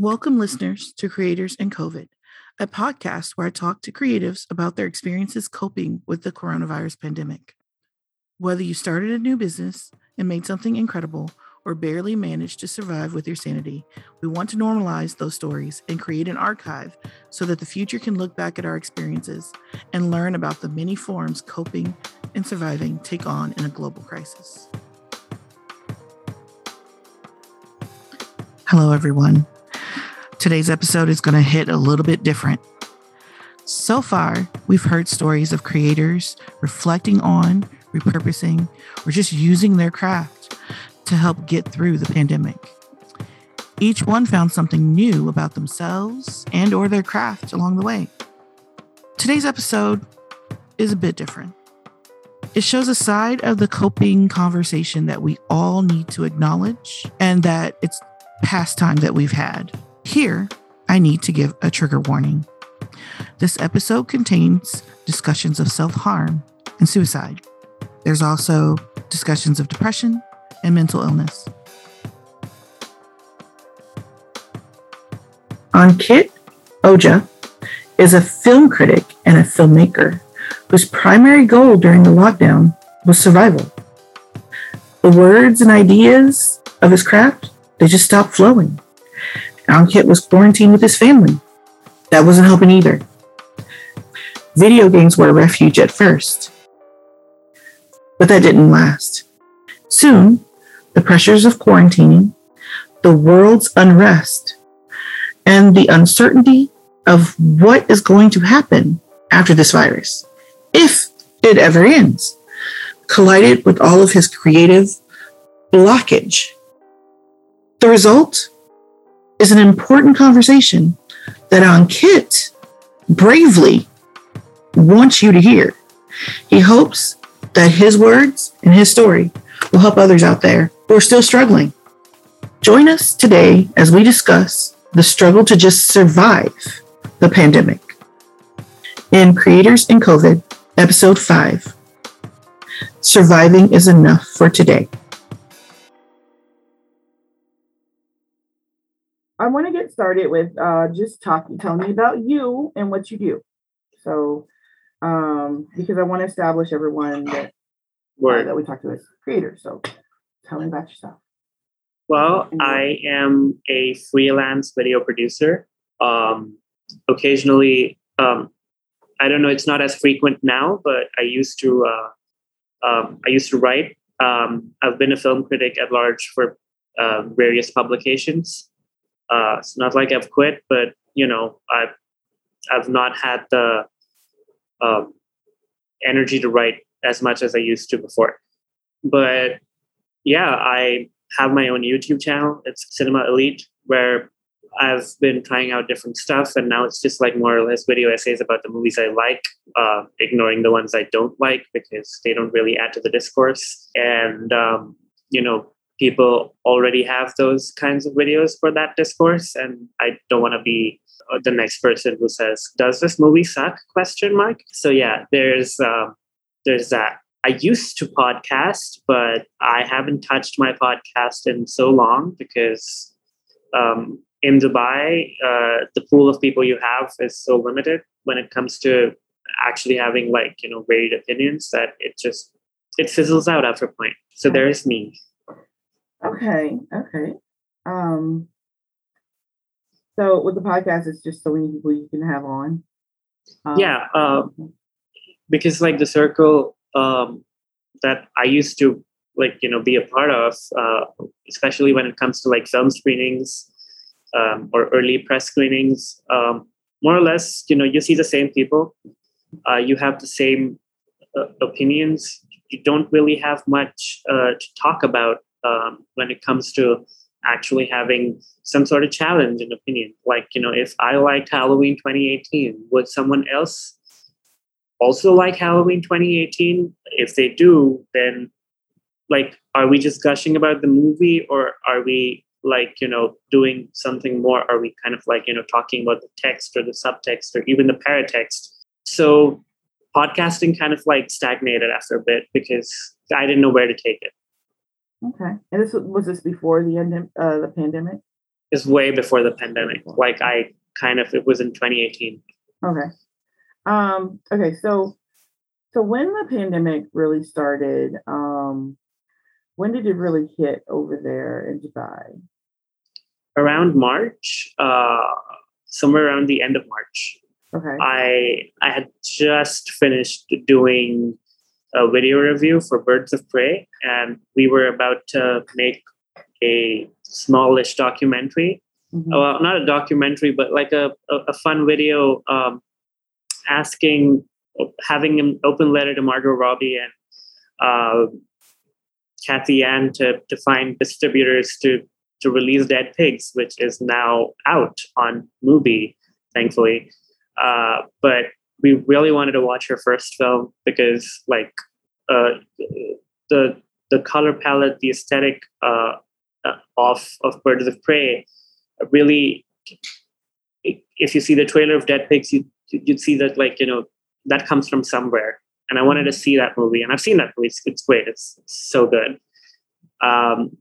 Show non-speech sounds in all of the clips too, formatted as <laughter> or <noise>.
Welcome, listeners, to Creators in COVID, a podcast where I talk to creatives about their experiences coping with the coronavirus pandemic. Whether you started a new business and made something incredible or barely managed to survive with your sanity, we want to normalize those stories and create an archive so that the future can look back at our experiences and learn about the many forms coping and surviving take on in a global crisis. Hello, everyone. Today's episode is going to hit a little bit different. So far, we've heard stories of creators reflecting on, repurposing, or just using their craft to help get through the pandemic. Each one found something new about themselves and or their craft along the way. Today's episode is a bit different. It shows a side of the coping conversation that we all need to acknowledge and that it's past time that we've had. Here, I need to give a trigger warning. This episode contains discussions of self harm and suicide. There's also discussions of depression and mental illness. Ankit Ohja is a film critic and a filmmaker whose primary goal during the lockdown was survival. The words and ideas of his craft, they just stopped flowing. Ankit was quarantined with his family. That wasn't helping either. Video games were a refuge at first, but that didn't last. Soon, the pressures of quarantining, the world's unrest, and the uncertainty of what is going to happen after this virus, if it ever ends, collided with all of his creative blockage. The result is an important conversation that Ankit bravely wants you to hear. He hopes that his words and his story will help others out there who are still struggling. Join us today as we discuss the struggle to just survive the pandemic. In Creators in COVID, Episode 5 Surviving is Enough for Today. I want to get started with uh, just talking, telling me about you and what you do. So, um, because I want to establish everyone that uh, that we talk to as creators. So, tell me about yourself. Well, I am a freelance video producer. Um, occasionally, um, I don't know, it's not as frequent now, but I used to. Uh, um, I used to write. Um, I've been a film critic at large for uh, various publications. Uh, it's not like I've quit, but you know, I've I've not had the um, energy to write as much as I used to before. But yeah, I have my own YouTube channel. It's Cinema Elite, where I've been trying out different stuff, and now it's just like more or less video essays about the movies I like, uh, ignoring the ones I don't like because they don't really add to the discourse. And um, you know, people already have those kinds of videos for that discourse and i don't want to be uh, the next person who says does this movie suck? question mark. So yeah there's uh, there's that. I used to podcast but i haven't touched my podcast in so long because um, in dubai uh, the pool of people you have is so limited when it comes to actually having like you know varied opinions that it just it fizzles out after a point. So there's me Okay, okay. Um, so with the podcast, it's just so many people you can have on. Um, yeah, uh, because like the circle um, that I used to like you know be a part of, uh, especially when it comes to like film screenings um, or early press screenings, um, more or less, you know, you see the same people, uh, you have the same uh, opinions. You don't really have much uh, to talk about um, when it comes to actually having some sort of challenge and opinion. Like, you know, if I liked Halloween 2018, would someone else also like Halloween 2018? If they do, then like, are we just gushing about the movie or are we like, you know, doing something more? Are we kind of like, you know, talking about the text or the subtext or even the paratext? So podcasting kind of like stagnated after a bit because I didn't know where to take it. Okay. And this was this before the end uh, the pandemic? It's way before the pandemic. Like I kind of it was in 2018. Okay. Um, okay, so so when the pandemic really started, um, when did it really hit over there in Dubai? Around March, uh, somewhere around the end of March. Okay. I I had just finished doing a video review for Birds of Prey, and we were about to make a smallish documentary. Mm-hmm. Well, not a documentary, but like a, a, a fun video um, asking, having an open letter to Margot Robbie and uh, Cathy Yan to, to find distributors to, to release Dead Pigs, which is now out on Mubi, thankfully. Uh, but we really wanted to watch her first film because, like, uh, the the color palette, the aesthetic uh, uh of of Birds of Prey, really. If you see the trailer of Dead Pigs, you you'd see that like you know that comes from somewhere. And i wanted to see that movie and i've seen that movie. It's, it's great. It's, it's so good. Um,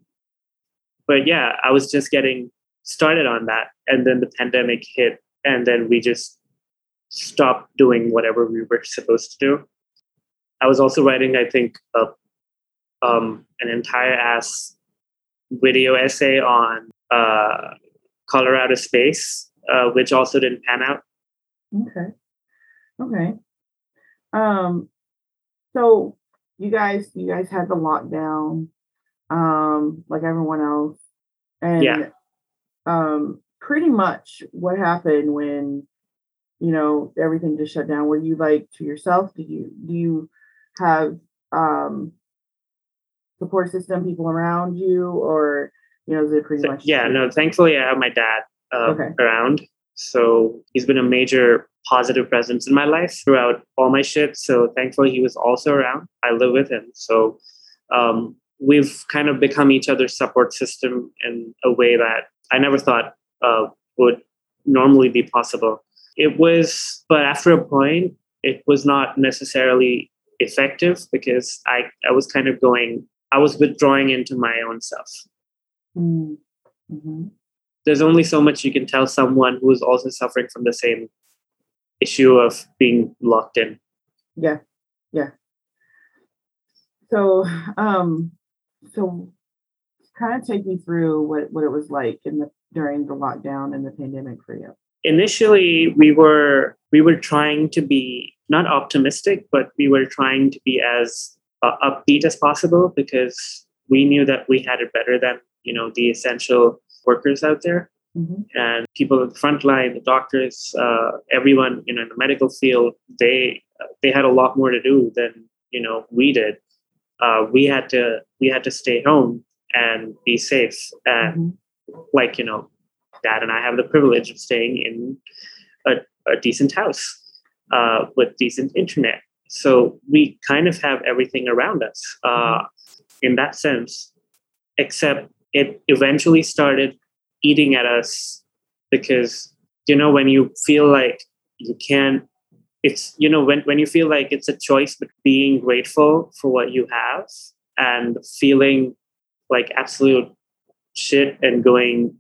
but yeah i was just getting started on that and then the pandemic hit and then we just stopped doing whatever we were supposed to do i was also writing i think a, um, an entire ass video essay on uh, colorado space uh, which also didn't pan out Okay. Okay. Um, so you guys, you guys had the lockdown, um, like everyone else. And yeah. um pretty much what happened when you know everything just shut down were you like to yourself did you do you have um support system people around you or you know is it pretty much yeah no thankfully i have my dad uh, okay. around so he's been a major positive presence in my life throughout all my shit. So thankfully, he was also around. I live with him. So um, we've kind of become each other's support system in a way that I never thought uh, would normally be possible. It was, but after a point, it was not necessarily effective because I, I was kind of going, I was withdrawing into my own self. Mm-hmm. mm-hmm there's only so much you can tell someone who's also suffering from the same issue of being locked in. Yeah. Yeah. So um so kind of take me through what, what it was like in the during the lockdown and the pandemic for you. Initially we were we were trying to be not optimistic, but we were trying to be as uh, upbeat as possible because we knew that we had it better than you know the essential workers out there mm-hmm. and people at the front line, the doctors, uh, everyone you know in the medical field. They they had a lot more to do than you know we did. Uh, we had to we had to stay home and be safe and mm-hmm. like you know dad and i have the privilege of staying in a, a decent house uh, with decent internet. So we kind of have everything around us uh, in that sense except it eventually started eating at us because you know when you feel like you can't it's you know when, when you feel like it's a choice but being grateful for what you have and feeling like absolute shit and going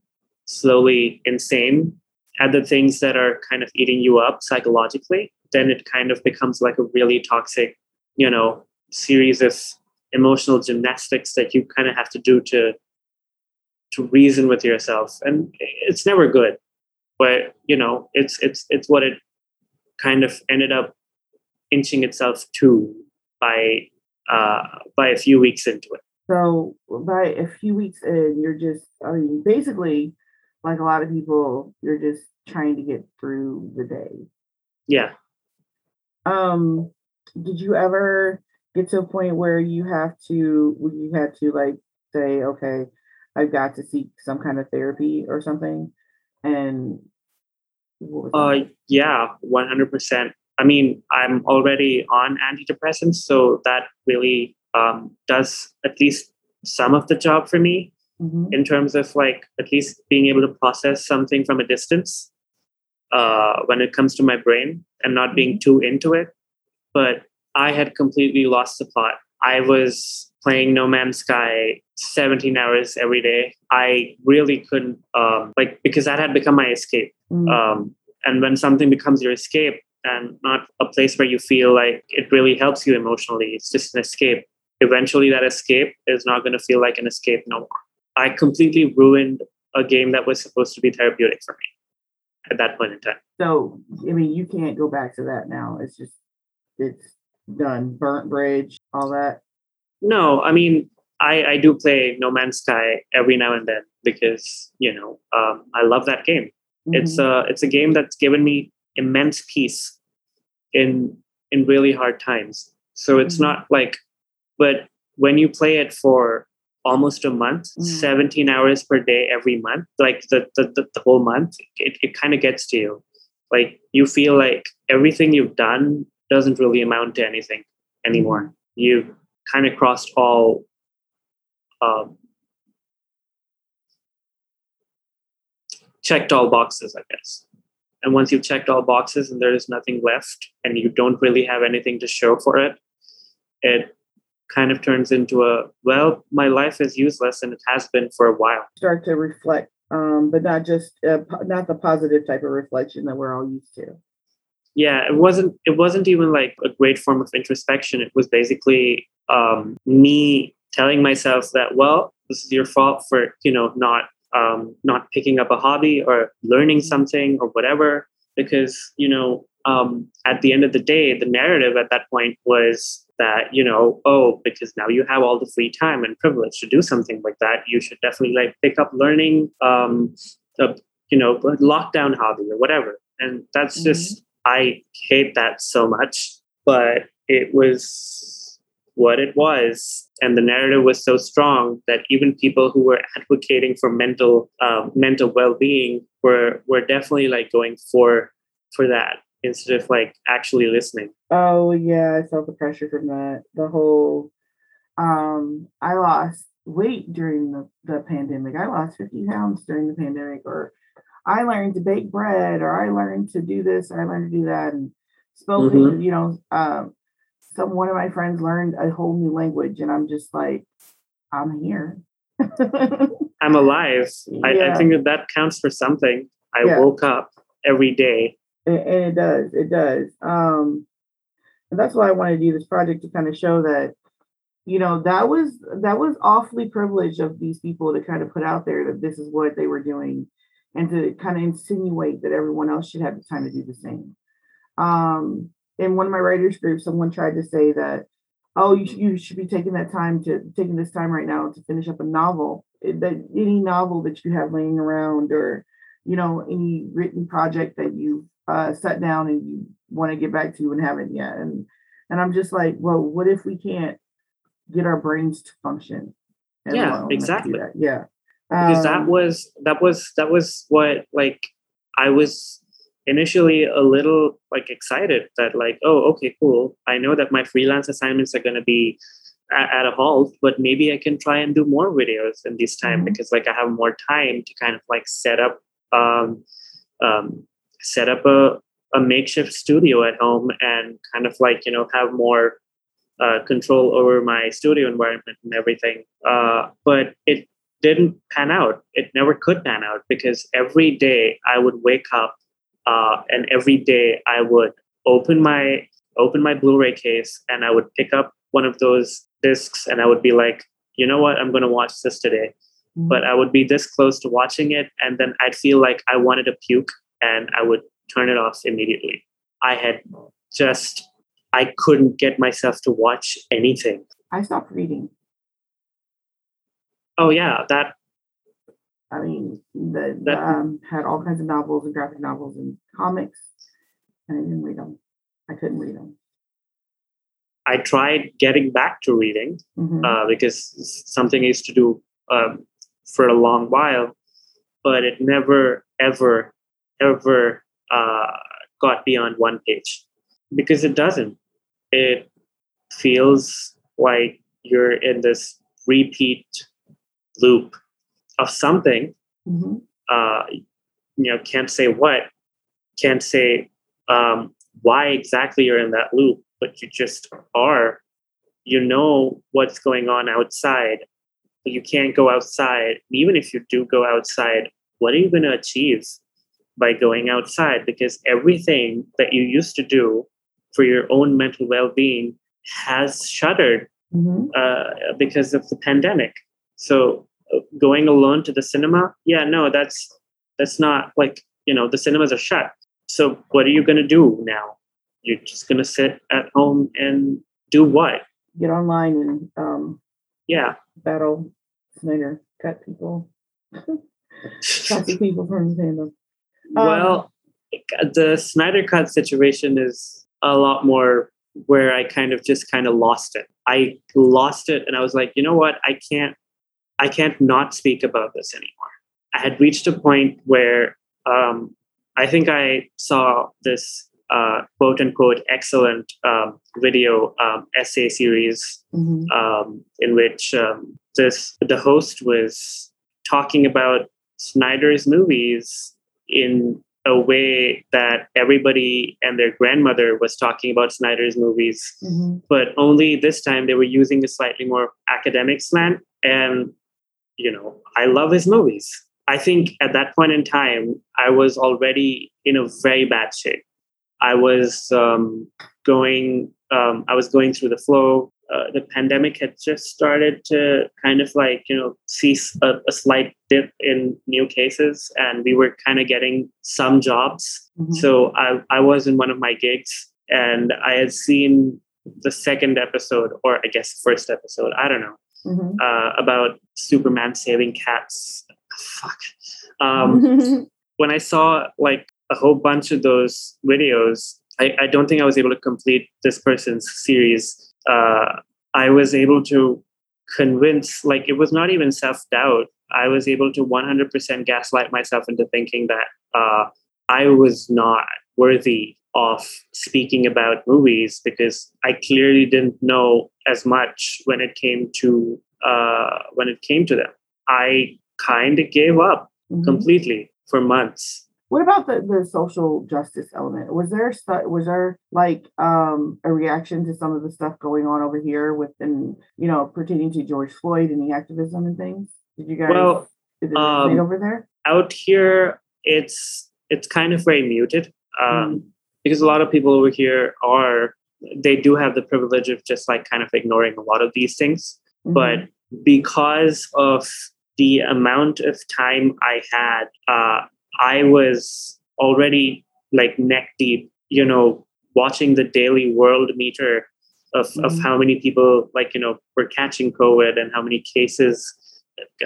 slowly insane at the things that are kind of eating you up psychologically then it kind of becomes like a really toxic you know series of emotional gymnastics that you kind of have to do to to reason with yourself. And it's never good but you know it's it's it's what it kind of ended up inching itself to by uh by a few weeks into it. So by a few weeks in you're just i mean basically like a lot of people you're just trying to get through the day yeah um did you ever get to a point where you have to where you had to like say okay I've got to seek some kind of therapy or something. And uh, yeah, one hundred percent. I mean, I'm already on antidepressants, so that really um, does at least some of the job for me mm-hmm. in terms of like at least being able to process something from a distance uh, when it comes to my brain and not being mm-hmm. too into it. But I had completely lost the plot. I was playing No Man's Sky 17 hours every day. I really couldn't, um, like, because that had become my escape. Mm. Um, and when something becomes your escape and not a place where you feel like it really helps you emotionally, it's just an escape. Eventually, that escape is not going to feel like an escape no more. I completely ruined a game that was supposed to be therapeutic for me at that point in time. So, I mean, you can't go back to that now. It's just, it's done. Burnt bridge, all that. No, I mean, I, I do play No Man's Sky every now and then because you know um, I love that game. Mm-hmm. It's a it's a game that's given me immense peace in in really hard times. So it's mm-hmm. not like, but when you play it for almost a month, mm-hmm. 17 hours per day every month, like the the, the, the whole month, it, it kind of gets to you. Like you feel like everything you've done doesn't really amount to anything anymore. Mm-hmm. You've kind of crossed all um, checked all boxes, I guess. And once you've checked all boxes and there is nothing left and you don't really have anything to show for it, it kind of turns into a, well, my life is useless and it has been for a while. Start to reflect, um, but not just, uh, not the positive type of reflection that we're all used to. Yeah, it wasn't, it wasn't even like a great form of introspection. It was basically um, me telling myself that well this is your fault for you know not um, not picking up a hobby or learning something or whatever because you know um, at the end of the day the narrative at that point was that you know oh because now you have all the free time and privilege to do something like that you should definitely like pick up learning um, a, you know lockdown hobby or whatever. And that's mm-hmm. just i hate that so much but it was what it was. And the narrative was so strong that even people who were advocating for mental um, mental well-being were were definitely like going for for that instead of like actually listening oh yeah i felt the pressure from that the whole um i lost weight during the, the pandemic i lost 50 pounds during the pandemic or i learned to bake bread or i learned to do this or i learned to do that and spoke mm-hmm. you know um some one of my friends learned a whole new language and i'm just like i'm here <laughs> i'm alive yeah. I, I, think that that counts for something i yeah. woke up every day and, it does it does um and that's why i wanted to do this project to kind of show that you know that was that was awfully privileged of these people to kind of put out there that this is what they were doing and to kind of insinuate that everyone else should have the time to do the same um in one of my writers groups, someone tried to say that, oh, you, you should be taking that time to taking this time right now to finish up a novel. It, that any novel that you have laying around, or you know, any written project that you uh, sat down and you want to get back to you and haven't yet. And and I'm just like, well, what if we can't get our brains to function? Yeah, exactly. Yeah, because um, that was that was that was what like I was initially a little like excited that like oh okay cool i know that my freelance assignments are going to be at, at, a halt but maybe i can try and do more videos in this time mm-hmm. because like i have more time to kind of like set up um, um set up a, a makeshift studio at home and kind of like you know have more uh, control over my studio environment and everything uh, but it didn't pan out it never could pan out because every day i would wake up uh, and every day I would open my open my Blu-ray case and I would pick up one of those discs and I would be like, you know what, I'm going to watch this today. Mm-hmm. But I would be this close to watching it, and then I'd feel like I wanted to puke, and I would turn it off immediately. I had just I couldn't get myself to watch anything. I stopped reading. Oh yeah, that I mean, the, the um, had all kinds of novels and graphic novels and comics, and I didn't read them. I couldn't read them. I tried getting back to reading mm-hmm. uh, because something I used to do um, for a long while, but it never, ever, ever uh, got beyond one page because it doesn't. It feels like you're in this repeat loop of something, mm-hmm. uh, you know, can't say what, can't say um, why exactly you're in that loop, but you just are. You know what's going on outside, you can't go outside. Even if you do go outside, what are you going to achieve by going outside? Because everything that you used to do for your own mental well being has shuttered mm-hmm. uh, because of the pandemic. So uh, going alone to the cinema, yeah, no, that's that's not like you know the cinemas are shut. So what are you going to do now? You're just going to sit at home and do what? Get online and um, yeah, battle Snyder, cut people, <laughs> classic people from the fandom. Um, well, the Snyder cut situation is a lot more where I kind of just kind of lost it. I lost it and I was like, you know what? I can't I can't not speak about this anymore. I had reached a point where um, I think I saw this uh, quote unquote excellent um, video um, essay series mm-hmm. um, in which um, this the host was talking about Snyder's movies in a way that everybody and their grandmother was talking about Snyder's movies, mm-hmm. but only this time they were using a slightly more academic slant. And, you know, I love his movies. I think at that point in time, I was already in a very bad shape. I was um, going, um, I was going through the flow. Uh, the pandemic had just started to kind of like you know see a, a slight dip in new cases and we were kind of getting some jobs mm-hmm. so I, I was in one of my gigs and i had seen the second episode or i guess first episode i don't know mm-hmm. uh, about superman saving cats fuck um, <laughs> when i saw like a whole bunch of those videos I, I don't think i was able to complete this person's series uh, I was able to convince, like, it was not even self doubt. I was able to 100% gaslight myself into thinking that uh, I was not worthy of speaking about movies because I clearly didn't know as much when it came to uh, when it came to them. I kind of gave up mm-hmm. completely for months what about the, the social justice element? Was there was there like um, a reaction to some of the stuff going on over here within you know pertaining to George Floyd and the activism and things? Did you guys well did um, over there? Out here, it's it's kind of very muted um, mm. because a lot of people over here are they do have the privilege of just like kind of ignoring a lot of these things, mm-hmm. but because of the amount of time I had, uh, I was already like neck deep, you know, watching the daily Worldometer of, mm-hmm. of how many people like, you know, were catching COVID and how many cases,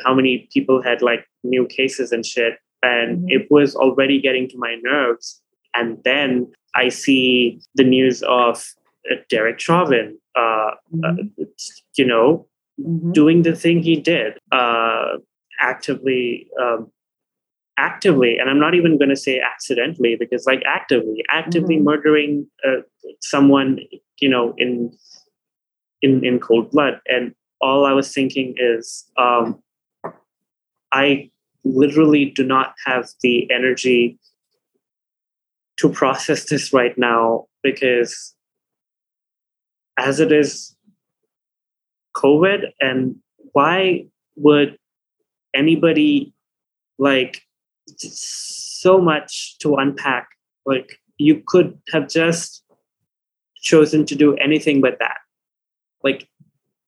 how many people had like new cases and shit. And mm-hmm. it was already getting to my nerves. And then I see the news of uh, Derek Chauvin, uh, mm-hmm. uh, you know, mm-hmm. doing the thing he did, uh, actively um, actively and i'm not even going to say accidentally because like actively actively mm-hmm. murdering uh, someone you know in in in cold blood and all i was thinking is um i literally do not have the energy to process this right now because as it is covid and why would anybody like so much to unpack. Like you could have just chosen to do anything but that. Like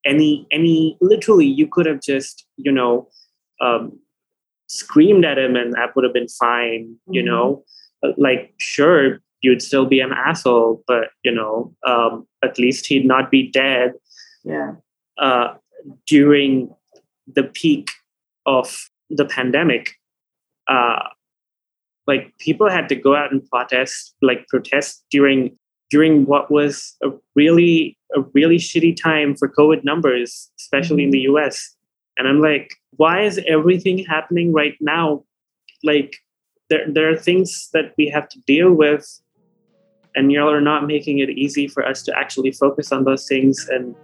any any literally you could have just, you know, um, screamed at him and that would have been fine, mm-hmm. you know. Uh, like sure, you'd still be an asshole, but you know, um, at least he'd not be dead. Yeah. Uh, during the peak of the pandemic uh, like people had to go out and protest, like protest during during what was a really a really shitty time for COVID numbers, especially mm-hmm. in the US. And I'm like, why is everything happening right now? Like there there are things that we have to deal with and y'all are not making it easy for us to actually focus on those things and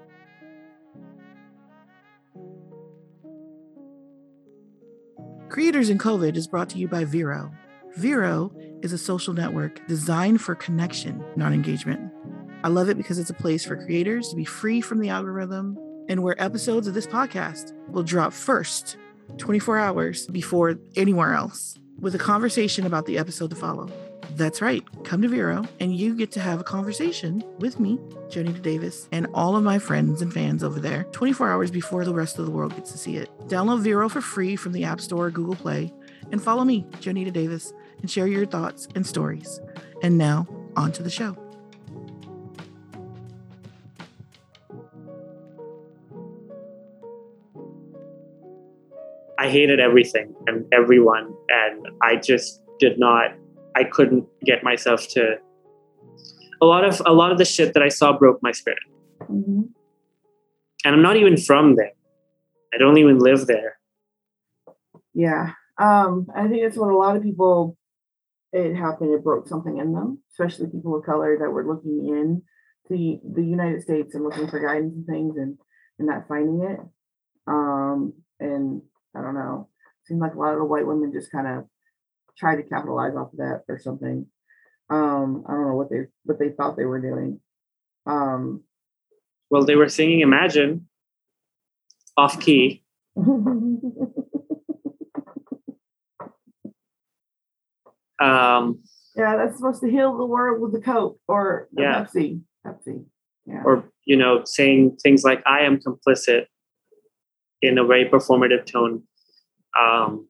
Creators in COVID is brought to you by Vero. Vero is a social network designed for connection, not engagement. I love it because it's a place for creators to be free from the algorithm and where episodes of this podcast will drop first 24 hours before anywhere else with a conversation about the episode to follow. That's right, come to Vero and you get to have a conversation with me, Jonita Davis, and all of my friends and fans over there 24 hours before the rest of the world gets to see it. Download Vero for free from the App Store or Google Play and follow me, Jonita Davis, and share your thoughts and stories. And now, on to the show. I hated everything and everyone, and I just did not. I couldn't get myself to. A lot of a lot of the shit that I saw broke my spirit, mm-hmm. and I'm not even from there. I don't even live there. Yeah, um, I think that's what a lot of people. It happened. It broke something in them, especially people of color that were looking in the the United States and looking for guidance and things, and and not finding it. Um, and I don't know. Seems like a lot of the white women just kind of tried to capitalize off of that or something. Um, I don't know what they what they thought they were doing. Um, well, they were singing "Imagine" off key. <laughs> um, yeah, that's supposed to heal the world with the Coke or the yeah. Pepsi. Pepsi. Yeah. Or you know, saying things like "I am complicit," in a very performative tone. Um,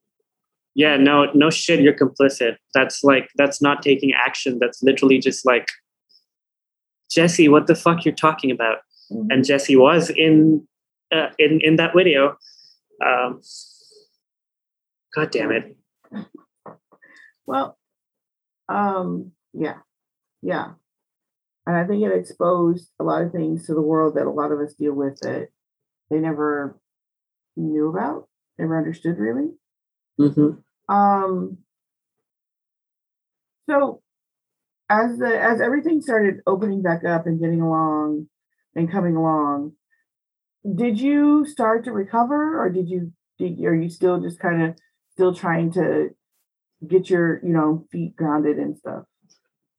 yeah, no, no shit, you're complicit. That's like that's not taking action. That's literally just like Jesse, what the fuck you're talking about? Mm-hmm. And Jesse was in uh, in in that video. Um, God damn it. Well, um, yeah, yeah, and I think it exposed a lot of things to the world that a lot of us deal with that they never knew about, never understood really. Mm-hmm. Um, so as the as everything started opening back up and getting along and coming along, did you start to recover, or did you did are you still just kind of still trying to get your you know feet grounded and stuff?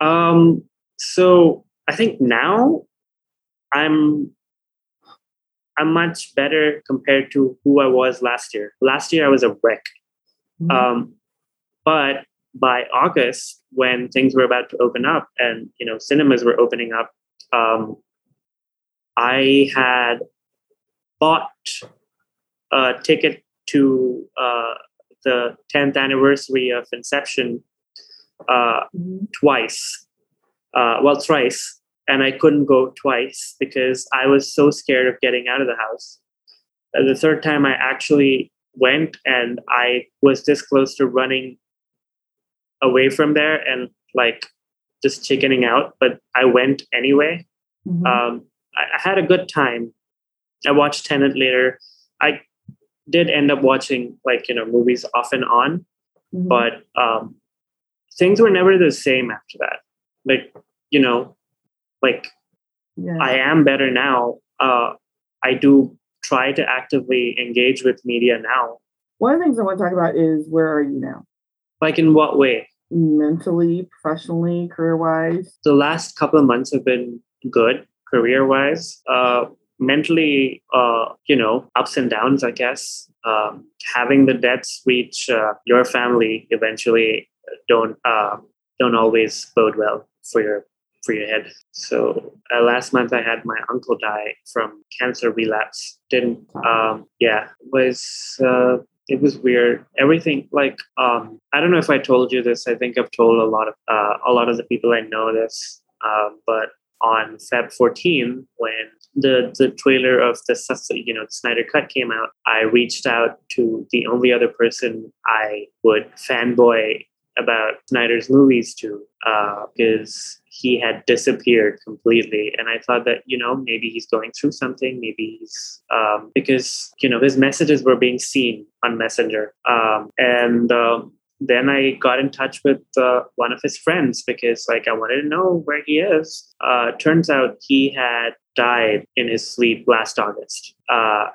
Um. So I think now I'm I'm much better compared to who I was last year. Last year I was a wreck. Mm-hmm. Um, but by August, when things were about to open up and you know cinemas were opening up, um, I had bought a ticket to uh, the 10th anniversary of Inception uh, mm-hmm. twice. Uh, well, thrice and I couldn't go twice because I was so scared of getting out of the house. And the third time I actually went and I was this close to running away from there and like just chickening out, but I went anyway. Mm-hmm. Um, I, I, had a good time. I watched Tenet later. I did end up watching like you know movies off and on, mm-hmm. but um, things were never the same after that. Like you know, like yeah. i am better now uh, i do try to actively engage with media now. One of the things i want to talk about is where are you now? Like in what way? Mentally professionally career wise the last couple of months have been good career wise uh, mentally uh, you know ups and downs i guess. Um, having the debts reach uh, your family eventually don't uh, don't always bode well for your for your head. So uh, last month I had my uncle die from cancer relapse. Didn't um, yeah was uh, it was weird. Everything like um, I don't know if I told you this. I think I've told a lot of uh, a lot of the people I know this. Um, but on Feb 14, when the the trailer of the you know Snyder Cut came out, I reached out to the only other person I would fanboy about Snyder's movies to, because uh, he had disappeared completely. And I thought that, you know, maybe he's going through something, maybe he's, um, because, you know, his messages were being seen on Messenger. Um, and um, then I got in touch with uh, one of his friends because, like, I wanted to know where he is. Uh, turns out he had died in his sleep last August. Uh,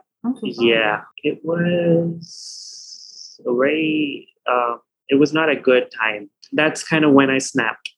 yeah, it was a very, uh, it was not a good time. That's kind of when I snapped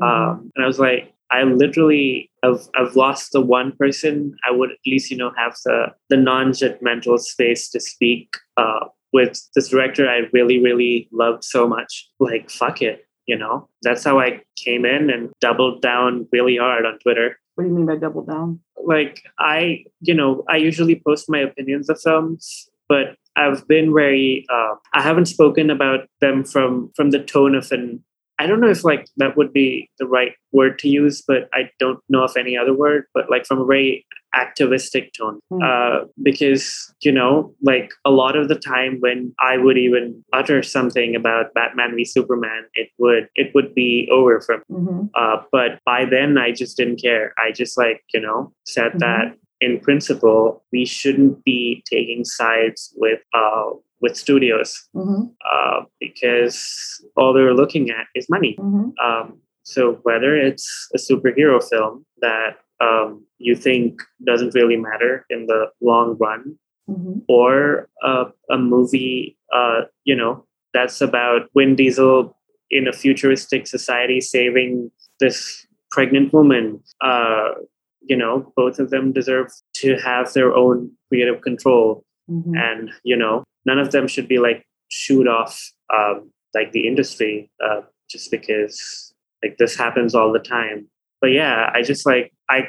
Mm-hmm. Um, and I was like, I literally have I've lost the one person I would at least you know have the the non-judgmental space to speak uh, with this director I really really loved so much. Like fuck it, you know. That's how I came in and doubled down really hard on Twitter. What do you mean by double down? Like I, you know, I usually post my opinions of films, but I've been very. Uh, I haven't spoken about them from from the tone of an I don't know if like that would be the right word to use, but I don't know of any other word, but like from a very activistic tone. Mm. Uh, because, you know, like a lot of the time when I would even utter something about Batman v Superman, it would it would be over from mm-hmm. uh, but by then I just didn't care. I just like, you know, said mm-hmm. that in principle, we shouldn't be taking sides with uh, with studios mm-hmm. uh, because all they're looking at is money. Mm-hmm. Um, so whether it's a superhero film that um, you think doesn't really matter in the long run, mm-hmm. or uh, a movie, uh, you know, that's about Vin Diesel in a futuristic society saving this pregnant woman. Uh, you know, both of them deserve to have their own creative control. Mm-hmm. And, you know, none of them should be like shoot off um, like the industry uh, just because like this happens all the time. But yeah, I just like I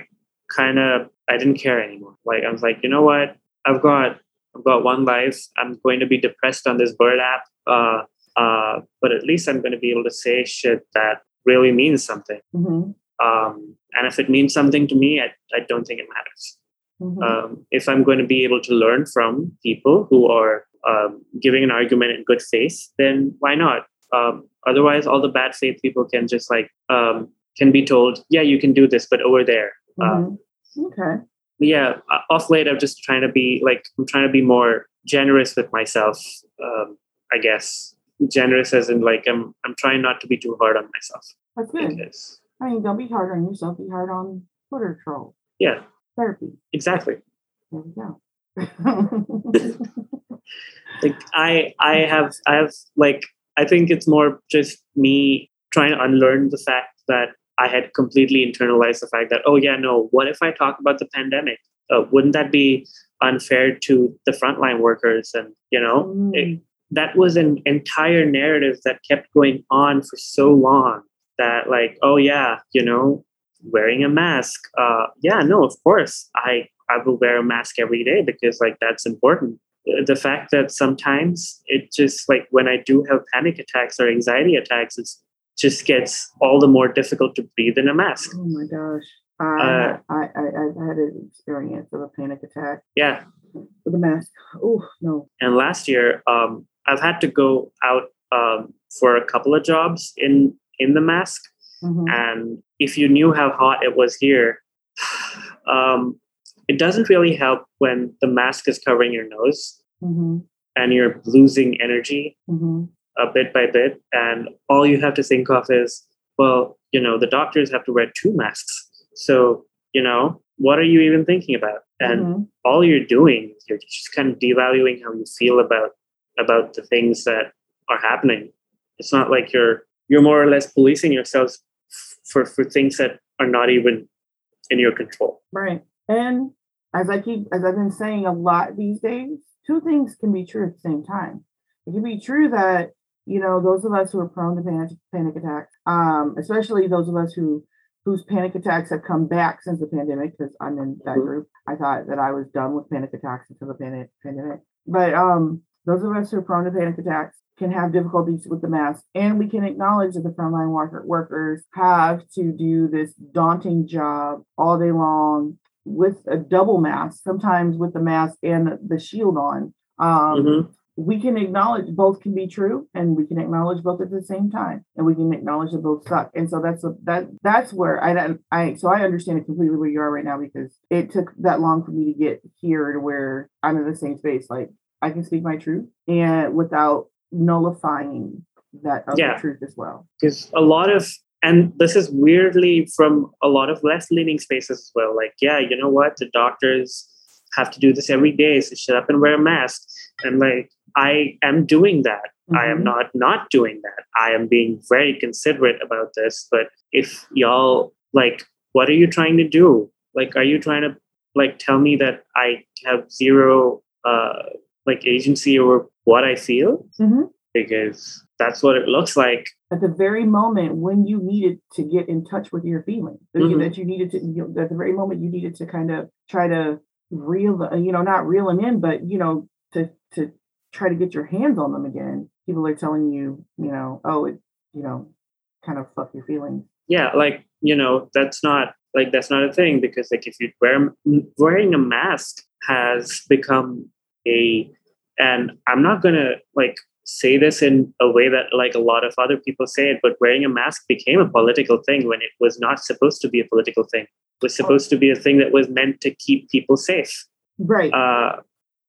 kind of I didn't care anymore. Like I was like, you know what? I've got I've got one life. I'm going to be depressed on this bird app. Uh, uh, but at least I'm going to be able to say shit that really means something. Mm-hmm. Um, and if it means something to me, I, I don't think it matters. Mm-hmm. Um, if I'm going to be able to learn from people who are um, giving an argument in good faith, then why not? Um, otherwise, all the bad faith people can just like um, can be told, yeah, you can do this, but over there. Um, mm-hmm. okay. Yeah, off late, I'm just trying to be like I'm trying to be more generous with myself. Um, I guess generous as in like I'm I'm trying not to be too hard on myself. That's good. Because, I mean, don't be hard on yourself. Be hard on Twitter trolls. Yeah. Therapy. Exactly. There we go. <laughs> like I I have I have like I think it's more just me trying to unlearn the fact that I had completely internalized the fact that oh yeah no what if I talk about the pandemic uh, wouldn't that be unfair to the frontline workers and you know mm. it, that was an entire narrative that kept going on for so long that like oh yeah you know wearing a mask uh yeah no of course i i will wear a mask every day because like that's important the fact that sometimes it just like when i do have panic attacks or anxiety attacks it just gets all the more difficult to breathe in a mask oh my gosh I, uh, I, I, I've had an experience of a panic attack. Yeah. With a mask. Oh, no. And last year, um, I've had to go out um, for a couple of jobs in in the mask. Mm-hmm. And if you knew how hot it was here, <sighs> um, it doesn't really help when the mask is covering your nose mm-hmm. and you're losing energy mm-hmm. a bit by bit. And all you have to think of is, well, you know, the doctors have to wear two masks. So, you know, what are you even thinking about? And mm-hmm. all you're doing, is you're just kind of devaluing how you feel about about the things that are happening. It's not like you're you're more or less policing yourselves for for things that are not even in your control. Right. And as I keep as I've been saying a lot these days, two things can be true at the same time. It can be true that you know those of us who are prone to panic, panic attacks, um, especially those of us who whose panic attacks have come back since the pandemic, because I'm in that mm-hmm. group. I thought that I was done with panic attacks until the pandemic. But um, those of us who are prone to panic attacks can have difficulties with the mask. And we can acknowledge that the frontline worker, workers have to do this daunting job all day long with a double mask, sometimes with the mask and the shield on. Um, mm-hmm. We can acknowledge both can be true, and we can acknowledge both at the same time, and we can acknowledge that both suck. And so that's a, that that's where I I so I understand it completely where you are right now because it took that long for me to get here to where I'm in the same space. Like I can speak my truth and without nullifying that other yeah. truth as well. Because a lot of and this is weirdly from a lot of left leaning spaces as well. Like, yeah, you know what? The doctors have to do this every day, so shut up and wear a mask. And like, I am doing that. Mm-hmm. I am mm-hmm. not not doing that. I am being very considerate about this. But if y'all like what are you trying to do like are you trying to like tell me that i have zero uh like agency over what i feel mm-hmm. because that's what it looks like at the very moment when you needed to get in touch with your feelings mm-hmm. that you needed to you know, at the very moment you needed to kind of try to reel you know not reel them in but you know to to try to get your hands on them again people are telling you you know oh it you know kind of fuck your feelings yeah like you know that's not like that's not a thing because like if you wear wearing a mask has become a and i'm not gonna like say this in a way that like a lot of other people say it but wearing a mask became a political thing when it was not supposed to be a political thing. It was supposed to be a thing that was meant to keep people safe. Right. Uh,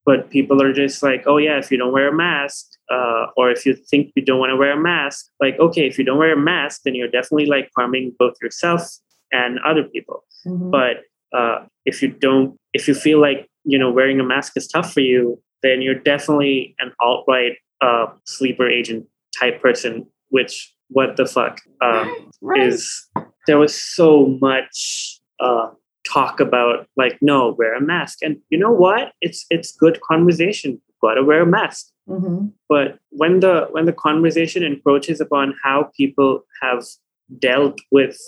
but people are just like oh yeah if you don't wear a mask uh, or if you think you don't want to wear a mask like okay if you don't wear a mask then you're definitely like harming both yourself and other people. Mm-hmm. but uh, if you don't if you feel like you know wearing a mask is tough for you then you're definitely an alt-right uh, sleeper agent type person, which what the fuck um, right. is there was so much uh, talk about like no wear a mask and you know what it's it's good conversation gotta wear a mask mm-hmm. but when the when the conversation encroaches upon how people have dealt with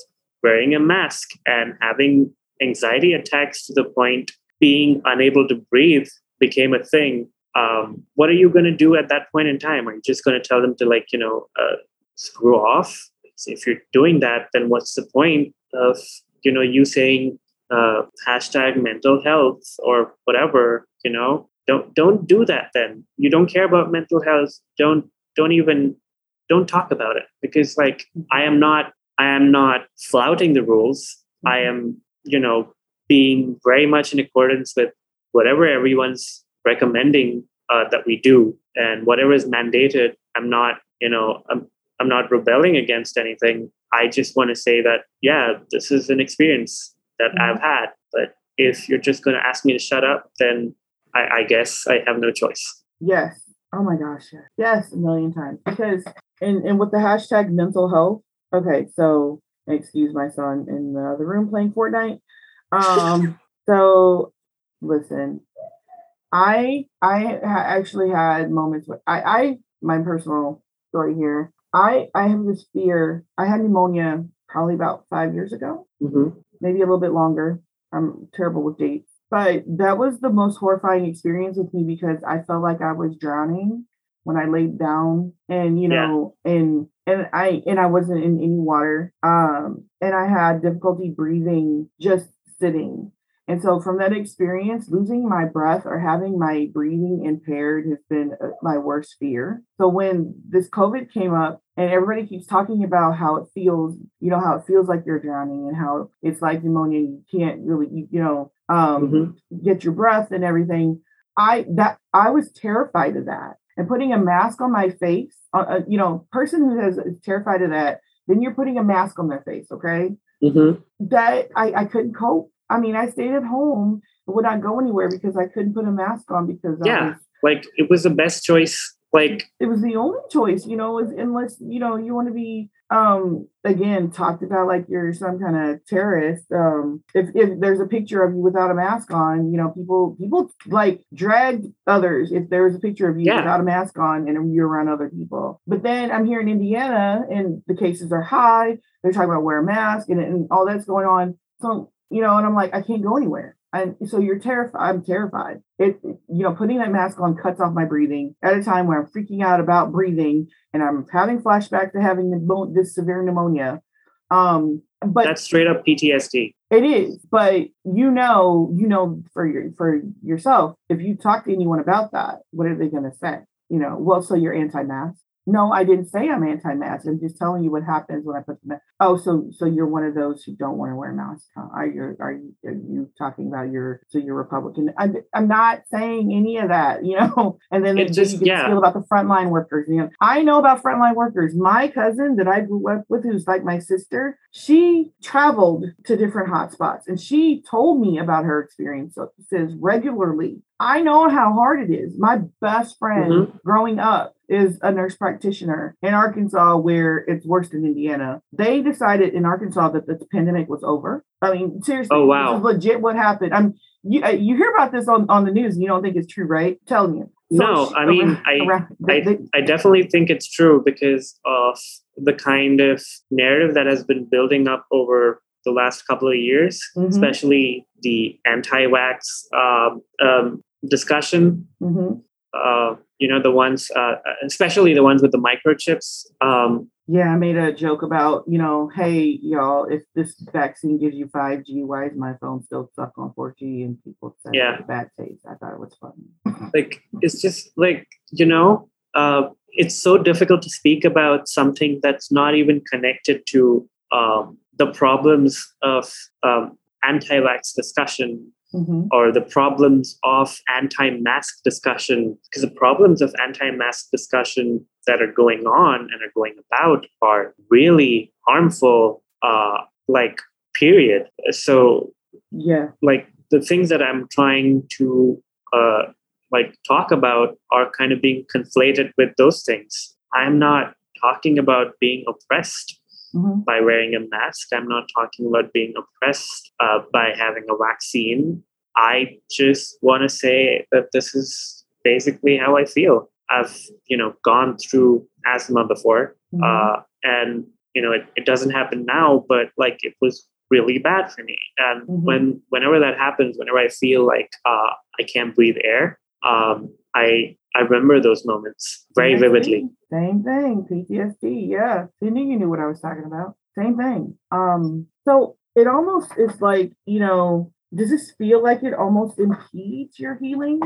wearing a mask and having anxiety attacks to the point being unable to breathe became a thing um, what are you going to do at that point in time? Are you just going to tell them to like, you know, uh, screw off? If you're doing that, then what's the point of, you know, you saying uh, hashtag mental health or whatever, you know, don't, don't do that then. You don't care about mental health. Don't, don't even, don't talk about it because like, I am not, I am not flouting the rules. I mm-hmm. am, you know, being very much in accordance with whatever everyone's recommending uh, that we do and whatever is mandated i'm not you know i'm, I'm not rebelling against anything. I just want to say that yeah this is an experience that mm-hmm. i've had but if you're just going to ask me to shut up then I, I guess i have no choice. Yes. Oh my gosh yes, yes a million times. Because and, and with the hashtag mental health okay so excuse my son in the other room playing fortnite. Um <laughs> so listen I I actually had moments where I I my personal story here. I I have this fear. I had pneumonia probably about five years ago, mm-hmm. maybe a little bit longer. I'm terrible with dates, but that was the most horrifying experience with me because I felt like I was drowning when I laid down, and you know, yeah. and and I and I wasn't in any water, um, and I had difficulty breathing just sitting and so, from that experience, losing my breath or having my breathing impaired has been uh, my worst fear. So, when this COVID came up, and everybody keeps talking about how it feels, you know, how it feels like you're drowning and how it's like pneumonia, you can't really, you, you know, um, mm-hmm. get your breath and everything. I that I was terrified of that, and putting a mask on my face. Uh, uh you know, person who has is terrified of that, then you're putting a mask on their face. Okay, mm-hmm. that I I couldn't cope I mean, I stayed at home, would not go anywhere because I couldn't put a mask on because yeah, was, like it was the best choice. Like it was the only choice, you know, unless you know you want to be um again talked about like you're some kind of terrorist um if, if there's a picture of you without a mask on you know people people like drag others if there was a picture of you yeah. without a mask on and you're around other people but then i'm here in indiana and the cases are high they're talking about wear a mask and, and all that's going on so you know, and I'm like, I can't go anywhere. And so you're terrified. I'm terrified. It, you know, putting that mask on cuts off my breathing at a time where I'm freaking out about breathing and I'm having flashbacks to having this severe pneumonia. Um, but that's straight up PTSD. It is, but you know, you know, for your for yourself, if you talk to anyone about that, what are they going to say? You know, well, so you're anti-mask. No, I didn't say I'm anti-mask. I'm just telling you what happens when I put the mask. Oh, so so you're one of those who don't want to wear a mask? Huh? Are you are you, are you talking about your so you're Republican? I'm, I'm not saying any of that, <laughs> you know. And then it just, yeah. feel about the frontline workers. You know, I know about frontline workers. My cousin that I grew up with, who's like my sister, she traveled to different hotspots, and she told me about her experiences regularly I know how hard it is. My best friend Mm-hmm. growing up is a nurse practitioner in Arkansas, where it's worse than Indiana. They decided in Arkansas that the pandemic was over. I mean, seriously, Oh, wow. this is legit what happened. I'm you, uh, you hear about this on, on the news and you don't think it's true, right? Telling you. No, I mean, I- they- I, they- I definitely think it's true because of the kind of narrative that has been building up over the last couple of years, Mhm. especially the anti-vax um, um, discussion. Mhm. Uh, you know, the ones, uh, especially the ones with the microchips. Um, Yeah, I made a joke about, you know, hey, y'all, if this vaccine gives you 5G, why is my phone still stuck on 4G? And people said Yeah. bad taste. I thought it was funny. <laughs> like it's just like you know uh, it's so difficult to speak about something that's not even connected to um, the problems of um, anti-vax discussion Mhm. or the problems of anti-mask discussion because the problems of anti-mask discussion that are going on and are going about are really harmful uh, like period so Yeah. like the things that i'm trying to uh, like talk about are kind of being conflated with those things i'm not talking about being oppressed Mhm. by wearing a mask i'm not talking about being oppressed uh, by having a vaccine i just want to say that this is basically how i feel i've you know gone through asthma before Mhm. uh, and you know it, it doesn't happen now but like it was really bad for me and Mhm. when whenever that happens whenever i feel like uh, i can't breathe air um, i i remember those moments very vividly Same thing. PTSD. Yeah. You knew you knew what I was talking about. Same thing. Um, so it almost is like, you know, does this feel like it almost impedes your healing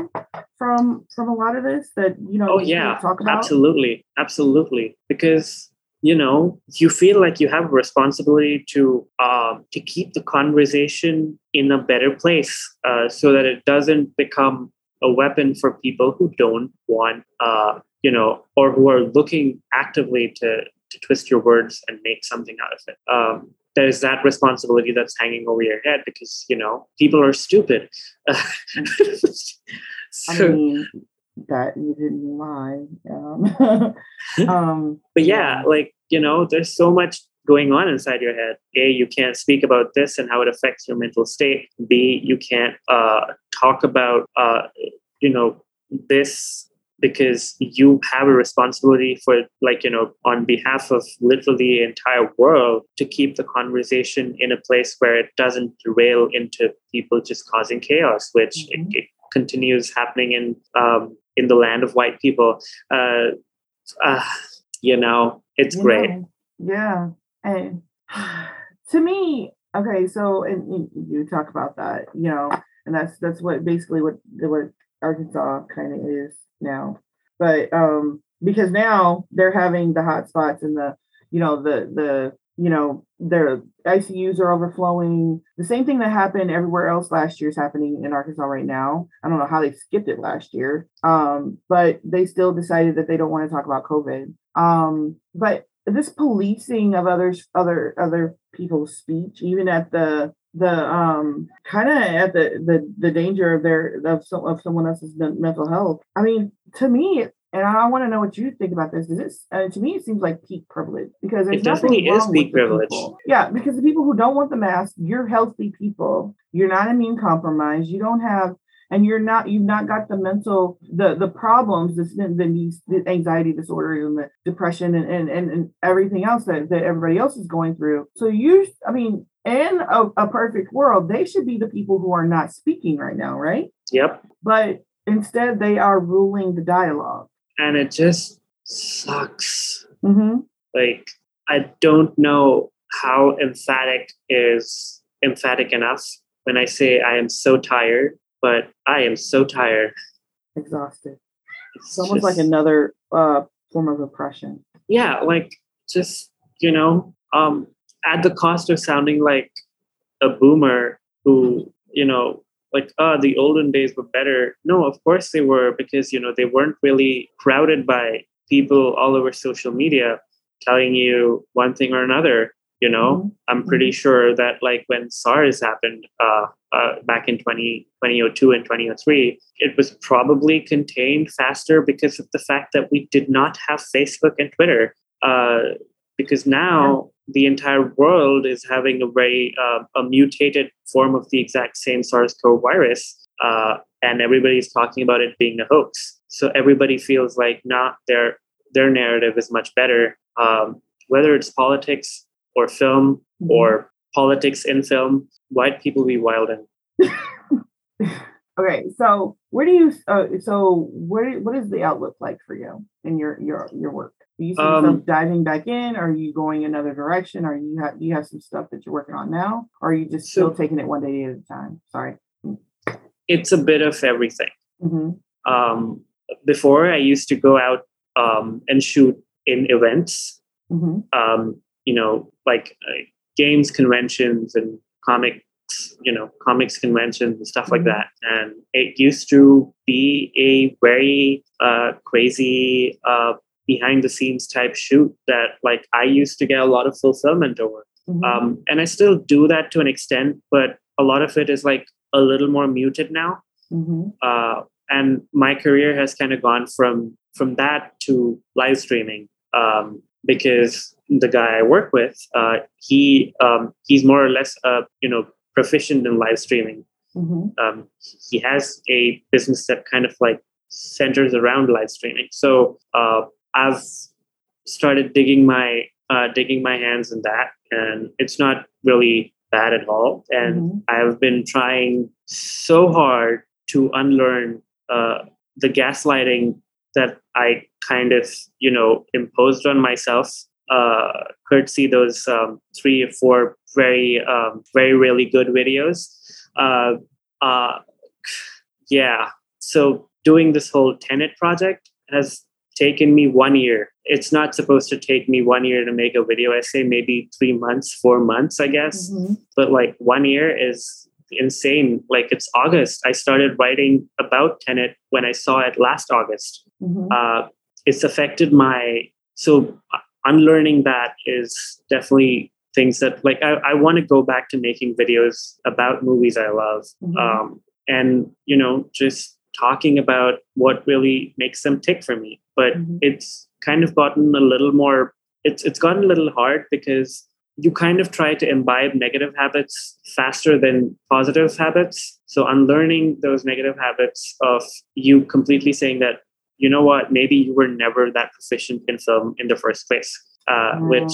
from from a lot of this that you know oh you yeah talk about? absolutely absolutely because you know you feel like you have a responsibility to um, to keep the conversation in a better place uh, so that it doesn't become a weapon for people who don't want uh, you know or who are looking actively to to twist your words and make something out of it um, there's that responsibility that's hanging over your head because you know people are stupid <laughs> I so, mean that you didn't lie. <laughs> Um, um <laughs> but yeah like you know there's so much going on inside your head a you can't speak about this and how it affects your mental state b you can't uh, talk about uh, you know this because you have a responsibility for like you know on behalf of literally the entire world to keep the conversation in a place where it doesn't derail into people just causing chaos which Mhm. it, it continues happening in um, in the land of white people uh, uh, you know it's you great know, yeah. And to me, okay, so and you, talk about that, you know, and that's that's what basically what what Arkansas kind of is now. But um because now they're having the hot spots and the you know the the you know their ICUs are overflowing. The same thing that happened everywhere else last year is happening in Arkansas right now. I don't know how they skipped it last year, um, but they still decided that they don't want to talk about COVID. Um, but this policing of others, other other people's speech, even at the the um kind of at the the the danger of their of some of someone else's mental health. I mean, to me, and I want to know what you think about this. Is this uh, to me? It seems like peak privilege because there's It definitely is peak privilege. Yeah, because the people who don't want the mask, you're healthy people. You're not immune compromised. You don't have, and you're not. You've not got the mental the the problems, this then these the anxiety disorders and the depression and and and, and everything else that that everybody else is going through. So you, I mean. In a, a perfect world, they should be the people who are not speaking right now, right? yep But instead, they are ruling the dialogue. and it just sucks Mm-hmm. like i don't know how emphatic is emphatic enough when i say i am so tired but i am so tired Exhausted. it's It's almost like another uh, form of oppression. yeah like just you know um at the cost of sounding like a boomer who you know like ah the olden days were better no of course they were because you know they weren't really crowded by people all over social media telling you one thing or another You know, mm-hmm. I'm pretty mm-hmm. sure that like when SARS happened uh, uh, back in 20, 2002 and 2003, it was probably contained faster because of the fact that we did not have Facebook and Twitter. Uh, because now yeah. the entire world is having a very uh, a mutated form of the exact same SARS-CoV virus, uh, and everybody's talking about it being a hoax. So everybody feels like not their their narrative is much better. Um, whether it's politics or film mm-hmm. or politics in film, white people be wilding. <laughs> okay, so where do you? Uh, so where? What is the outlook like for you in your your your work? Do you see um, yourself diving back in? Are you going another direction? Are you have you have some stuff that you're working on now? Or are you just still so, taking it one day at a time? Sorry. It's a bit of everything. Mm-hmm. Um, before I used to go out um, and shoot in events, mm-hmm. Um, you know, like uh, games conventions and comics, you know, comics conventions and stuff mm-hmm. like that. And it used to be a very uh, crazy uh, behind the scenes type shoot that like I used to get a lot of fulfillment over. Mm-hmm. Um, and I still do that to an extent, but a lot of it is like a little more muted now. Mm-hmm. Uh, and my career has kind of gone from from that to live streaming um, because the guy I work with, uh, he um, he's more or less uh, you know proficient in live streaming. Mm-hmm. Um, he has a business that kind of like centers around live streaming. So uh, I've started digging my uh, digging my hands in that, and it's not really bad at all. And mm-hmm. I've been trying so hard to unlearn uh, the gaslighting that I kind of you know imposed on myself. Uh, courtesy those um, three or four very um, very really good videos. Uh, uh, yeah, so doing this whole Tenet project has taken me one year. It's not supposed to take me one year to make a video essay, maybe three months, four months, I guess. Mm-hmm. But like one year is insane. Like it's August. I started writing about Tenet when I saw it last August. Mm-hmm. Uh, it's affected my, so uh, unlearning that is definitely things that like I, I want to go back to making videos about movies I love. Mm-hmm. Um, and, you know, just talking about what really makes them tick for me but mm-hmm. it's kind of gotten a little more it's it's gotten a little hard because you kind of try to imbibe negative habits faster than positive habits. So unlearning those negative habits of you completely saying that you know what? Maybe you were never that proficient in film in the first place. Uh, which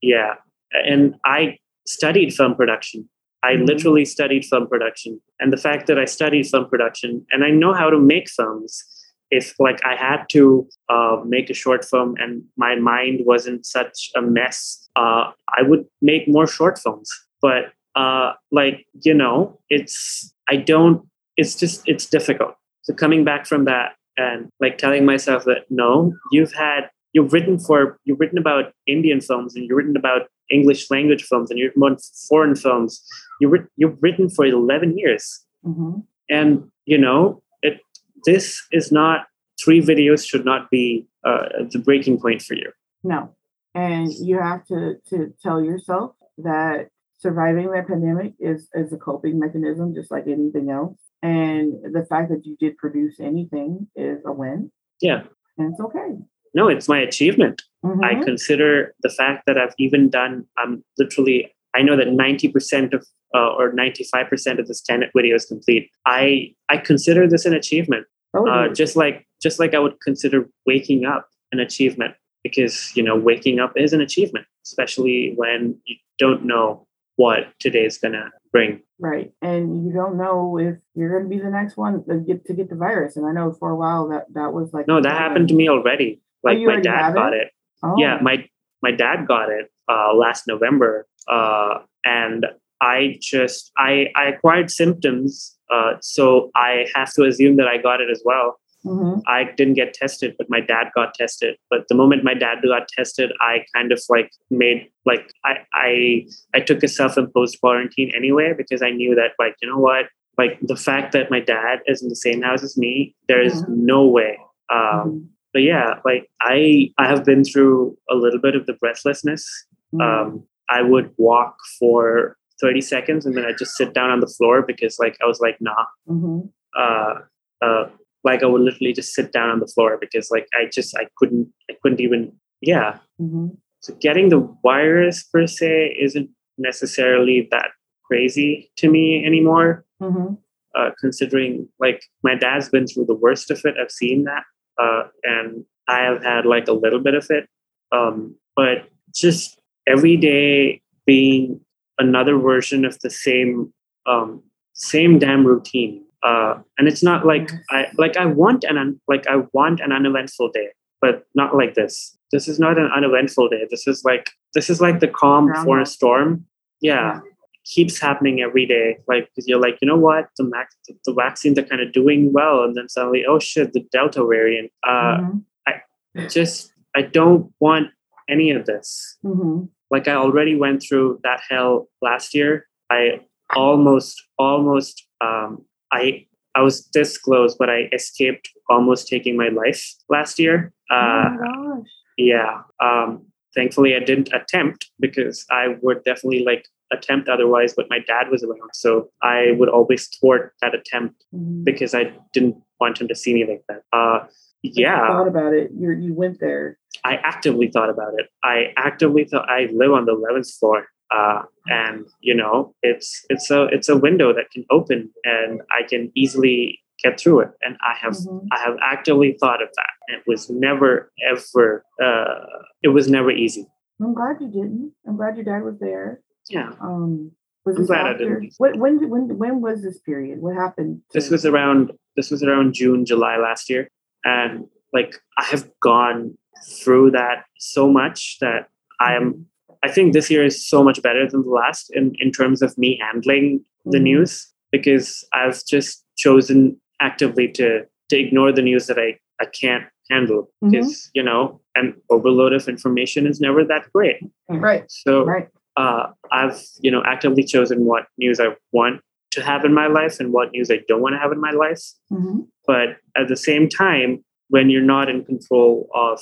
yeah. And i studied film production. I mm-hmm. literally studied film production. And the fact that I studied film production and I know how to make films, if like I had to uh, make a short film and my mind wasn't such a mess, uh, I would make more short films. But uh, like, you know, it's, I don't, it's just, it's difficult. So coming back from that and like telling myself that no, you've had, you've written for, you've written about Indian films and you've written about English language films and you've written foreign films. You've, you've written for 11 years. Mm-hmm. And, you know, it, this is not, three videos should not be uh, the breaking point for you. No. And you have to, to tell yourself that surviving that pandemic is, is a coping mechanism, just like anything else. And the fact that you did produce anything is a win. Yeah. And it's okay no, it's my achievement. Mm-hmm. I consider the fact that I've even done, I'm literally, I know that 90% of uh, or 95% of this Tenet video is complete. I, I consider this an achievement. Oh, uh, just like, just like I would consider waking up an achievement because, you know, waking up is an achievement, especially when you don't know what today is going to bring. Right. And you don't know if you're going to be the next one to get to get the virus. And I know for a while that that was like No, that happened to me already. Oh, like my dad got it. it. Oh. Yeah, my my dad got it uh, last November, uh, and I just I I acquired symptoms, uh, so I have to assume that I got it as well. Mm-hmm. I didn't get tested, but my dad got tested. But the moment my dad got tested, I kind of like made like I I I took a self-imposed quarantine anyway because I knew that like you know what like the fact that my dad is in the same house as me, there is mm-hmm. no way um, mm-hmm but yeah, like I I have been through a little bit of the breathlessness. Mm. Um, I would walk for 30 seconds and then I just sit down on the floor because like I was like, nah. Mm-hmm. Uh, uh, like I would literally just sit down on the floor because like I just I couldn't I couldn't even yeah. Mm-hmm. So getting the virus per se isn't necessarily that crazy to me anymore. Mm-hmm. Uh, considering like my dad's been through the worst of it, I've seen that, uh, and I have had like a little bit of it. Um, but just every day being another version of the same um, same damn routine. Uh, and it's not like I like I want an un, like I want an uneventful day, but not like this. This is not an uneventful day. This is like this is like the calm before a storm. Yeah, yeah. keeps happening every day. Like because you're like, you know what, the max the vaccines are kind of doing well, and then suddenly, oh shit, the Delta variant. Uh, mm-hmm. I just I don't want any of this. Mm-hmm like I already went through that hell last year. I almost, almost, um, I I was this close, but I escaped almost taking my life last year. Uh, oh gosh. Yeah. Um, thankfully, I didn't attempt because I would definitely like attempt otherwise, but my dad was around. So I would always thwart that attempt mm-hmm. because I didn't want him to see me like that. Uh, yeah. thought about it. You you went there. I actively thought about it. I actively thought I live on the 11th floor. Uh, and you know it's it's a it's a window that can open and i can easily get through it and i have mm-hmm. i have actively thought of that it was never ever uh, it was never easy i'm glad you didn't i'm glad your dad was there yeah um was I'm glad after? I didn't. When, when when when was this period? What happened? To- this was around this was around June, July last year, and like I have gone through that so much that I am I think this year is so much better than the last in, in terms of me handling the mm-hmm. news because I've just chosen actively to to ignore the news that I, I can't handle mm-hmm. because you know an overload of information is never that great. Right. So right. Uh, I've you know actively chosen what news I want to have in my life and what news I don't want to have in my life. Mm-hmm. But at the same time, when you're not in control of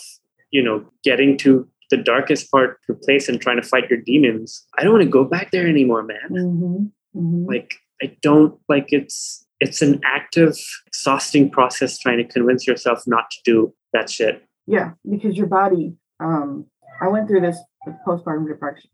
you know getting to the darkest part of the place and trying to fight your demons i don't want to go back there anymore man mm-hmm. Mm-hmm. like i don't like it's it's an active exhausting process trying to convince yourself not to do that shit yeah because your body um i went through this postpartum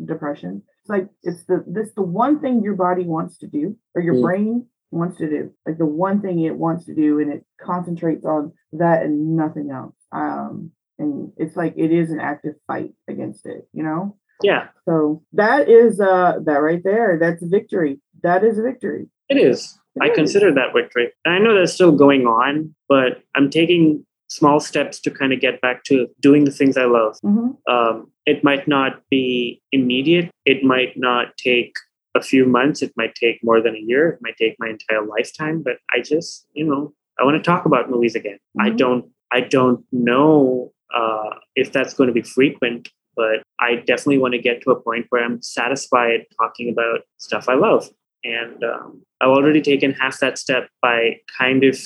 depression it's like it's the this the one thing your body wants to do or your mm. brain wants to do like the one thing it wants to do and it concentrates on that and nothing else um and it's like it is an active fight against it you know? Yeah. So that is uh that right there that's a victory that is a victory. It is. It i is. consider that victory. And i know that's still going on but i'm taking small steps to kind of get back to doing the things i love. Mm-hmm. um, it might not be immediate it might not take a few months it might take more than a year it might take my entire lifetime but i just you know i want to talk about movies again. Mm-hmm. i don't i don't know uh, if that's going to be frequent but i definitely want to get to a point where i'm satisfied talking about stuff i love. And um, i've already taken half that step by kind of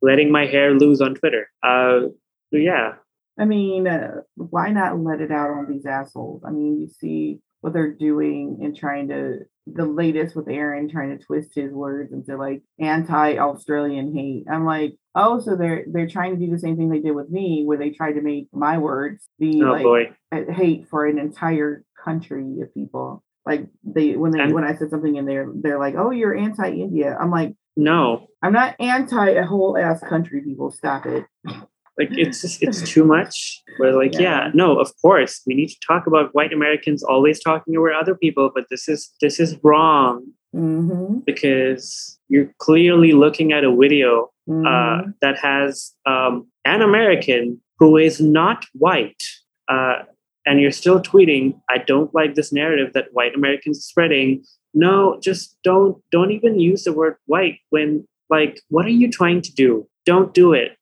letting my hair loose on twitter. Uh, yeah. I mean uh, why not let it out on these assholes? I mean you see what they're doing and trying to the latest with Aaron trying to twist his words into like anti-Australian hate. I'm like, oh, so they're they're trying to do the same thing they did with me, where they tried to make my words be oh, like boy. hate for an entire country of people. Like they when they and, when I said something in there, they're like, oh, you're anti-India. I'm like, no, I'm not anti a whole ass country. People, stop it. like it's just <laughs> it's too much we're like yeah. yeah. no of course we need to talk about white americans always talking over other people but this is this is wrong mm-hmm. because you're clearly looking at a video mm-hmm. uh, that has um, an american who is not white uh, and you're still tweeting i don't like this narrative that white americans are spreading no just don't don't even use the word white when like what are you trying to do don't do it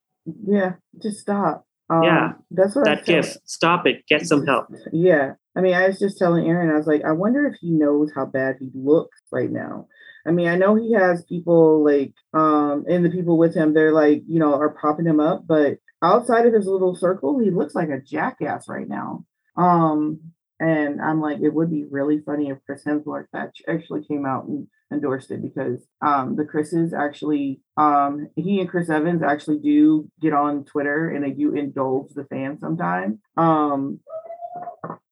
yeah, just stop. Um, yeah, that's what that gift. Stop it. Get some help. Yeah, I mean, I was just telling Aaron, I was like, I wonder if he knows how bad he looks right now. I mean, I know he has people like, um, and the people with him, they're like, you know, are propping him up, but outside of his little circle, he looks like a jackass right now. Um, And I'm like, it would be really funny if Chris Hemsworth actually came out and endorsed it because um, the Chris's actually, um, he and Chris Evans actually do get on Twitter and they do indulge the fans sometimes. Um,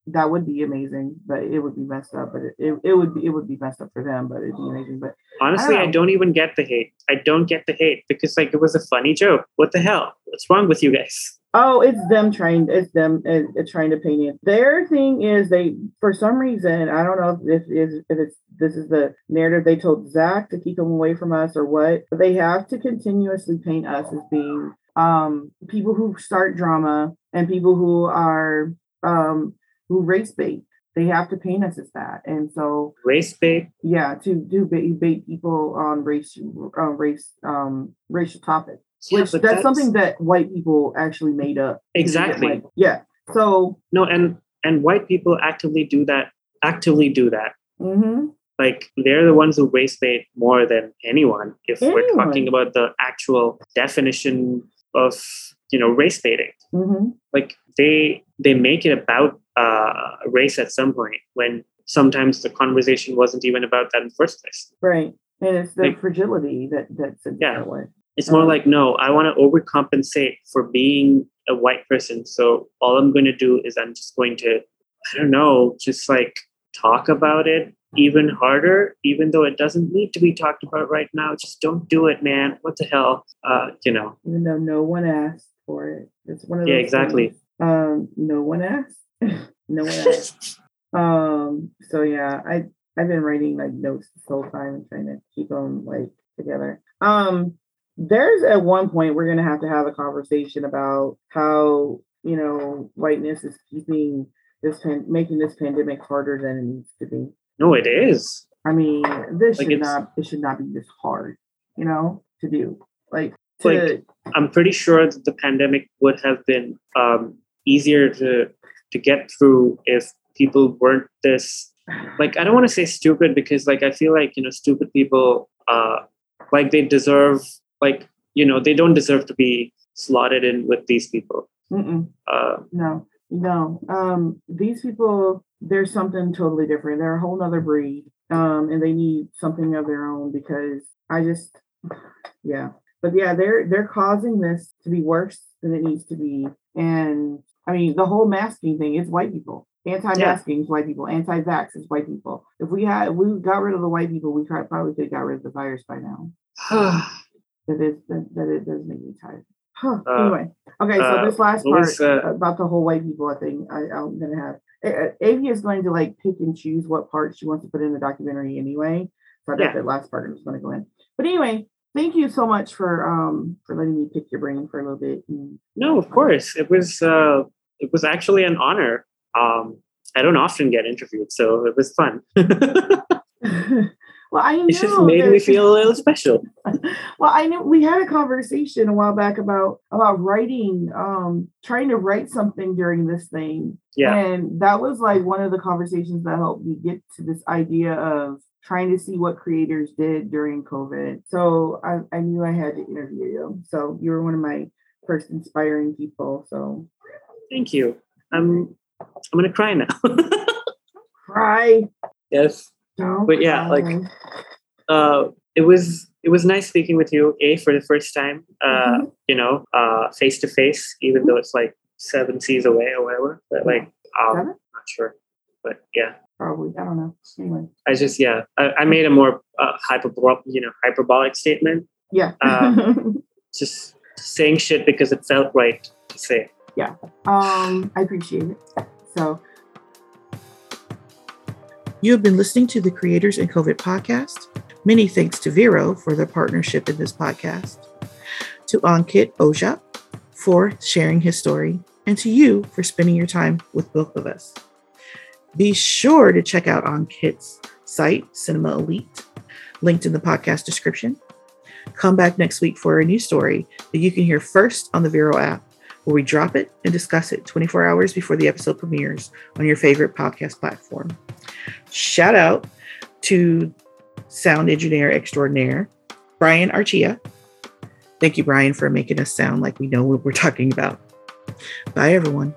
that would be amazing, but it would be messed up. But it, it, it, would be it would be messed up for them, but it'd be amazing. But honestly, I don't, I don't, even get the hate. I don't get the hate because like it was a funny joke. What the hell? What's wrong with you guys? Oh, it's them trying. It's them it's, it's trying to paint it. Their thing is they, for some reason, I don't know if this is if it's this is the narrative they told Zach to keep him away from us or what, but they have to continuously paint us as being um people who start drama and people who are um who race bait. They have to paint us as that, and so race bait. Yeah, to do bait, bait people on race, uh, race, um, racial topics. Yeah, which that's, that's, something that white people actually made up. Exactly. Like, yeah. So no, and and white people actively do that. Actively do that. Mm-hmm. Like they're the ones who race bait more than anyone. If anyone. we're talking about the actual definition of you know race baiting, mm-hmm. like they they make it about uh, race at some point when sometimes the conversation wasn't even about that in the first place. Right. And it's the like, fragility that that's yeah. That way. It's more um, like, no, I want to overcompensate for being a white person. So all I'm going to do is I'm just going to, I don't know, just like talk about it even harder, even though it doesn't need to be talked about right now. Just don't do it, man. What the hell? Uh, you know. Even though no one asked for it. It's one of the Yeah, exactly. Things. Um, no one asked. <laughs> no one asked. <laughs> um, so yeah, I I've been writing like notes this whole time and trying to keep them like together. Um, there's at one point we're gonna have to have a conversation about how you know whiteness is keeping this pan- making this pandemic harder than it needs to be. No, it is. I mean, this like should not it should not be this hard, you know, to do. Like, like I'm pretty sure that the pandemic would have been um, easier to to get through if people weren't this like I don't want to say stupid because like I feel like you know stupid people uh like they deserve like you know they don't deserve to be slotted in with these people. Uh, no, no. Um, these people, there's something totally different. They're a whole nother breed, um, and they need something of their own because I just, yeah. But yeah, they're they're causing this to be worse than it needs to be, and I mean, the whole masking thing is white people. Anti-masking yeah. is white people. Anti-vax is white people. If we had, if we got rid of the white people, we probably could have got rid of the virus by now. <sighs> that is that, that it does make me tired. Huh. Uh, anyway, okay. So uh, this last part uh, about the whole white people thing, I, I'm gonna have. Avi is going to like pick and choose what part she wants to put in the documentary anyway. So I yeah. that last part I'm just going to go in. But anyway, thank you so much for um for letting me pick your brain for a little bit. No, of course. It was uh it was actually an honor. Um I don't often get interviewed, so it was fun. <laughs> well, I know it just made me feel a little special. <laughs> well, I know we had a conversation a while back about about writing, um, trying to write something during this thing. Yeah. And that was like one of the conversations that helped me get to this idea of trying to see what creators did during COVID. So I, I knew I had to interview you. So you were one of my first inspiring people. So thank you. I'm I'm gonna cry now. <laughs> cry. Yes. Don't but yeah, cry. like uh it was it was nice speaking with you, A, for the first time. Uh, mm-hmm. you know, uh face to face, even mm-hmm. though it's like seven seas away or whatever. But like um not sure. But yeah probably. I don't know. Anyway, I just yeah, I, I made a more uh, hyperbolic, you know, hyperbolic statement. Yeah, uh, <laughs> just saying shit because it felt right to say. Yeah, um, I appreciate it. So. You have been listening to the Creators in COVID podcast. Many thanks to Vero for their partnership in this podcast, to Ankit Ohja for sharing his story, and to you for spending your time with both of us. Be sure to check out Ankit's site, Cinema Elite, linked in the podcast description. Come back next week for a new story that you can hear first on the Vero app, where we drop it and discuss it 24 hours before the episode premieres on your favorite podcast platform. Shout out to sound engineer extraordinaire, Bryan Archilla. Thank you, Bryan, for making us sound like we know what we're talking about. Bye, everyone.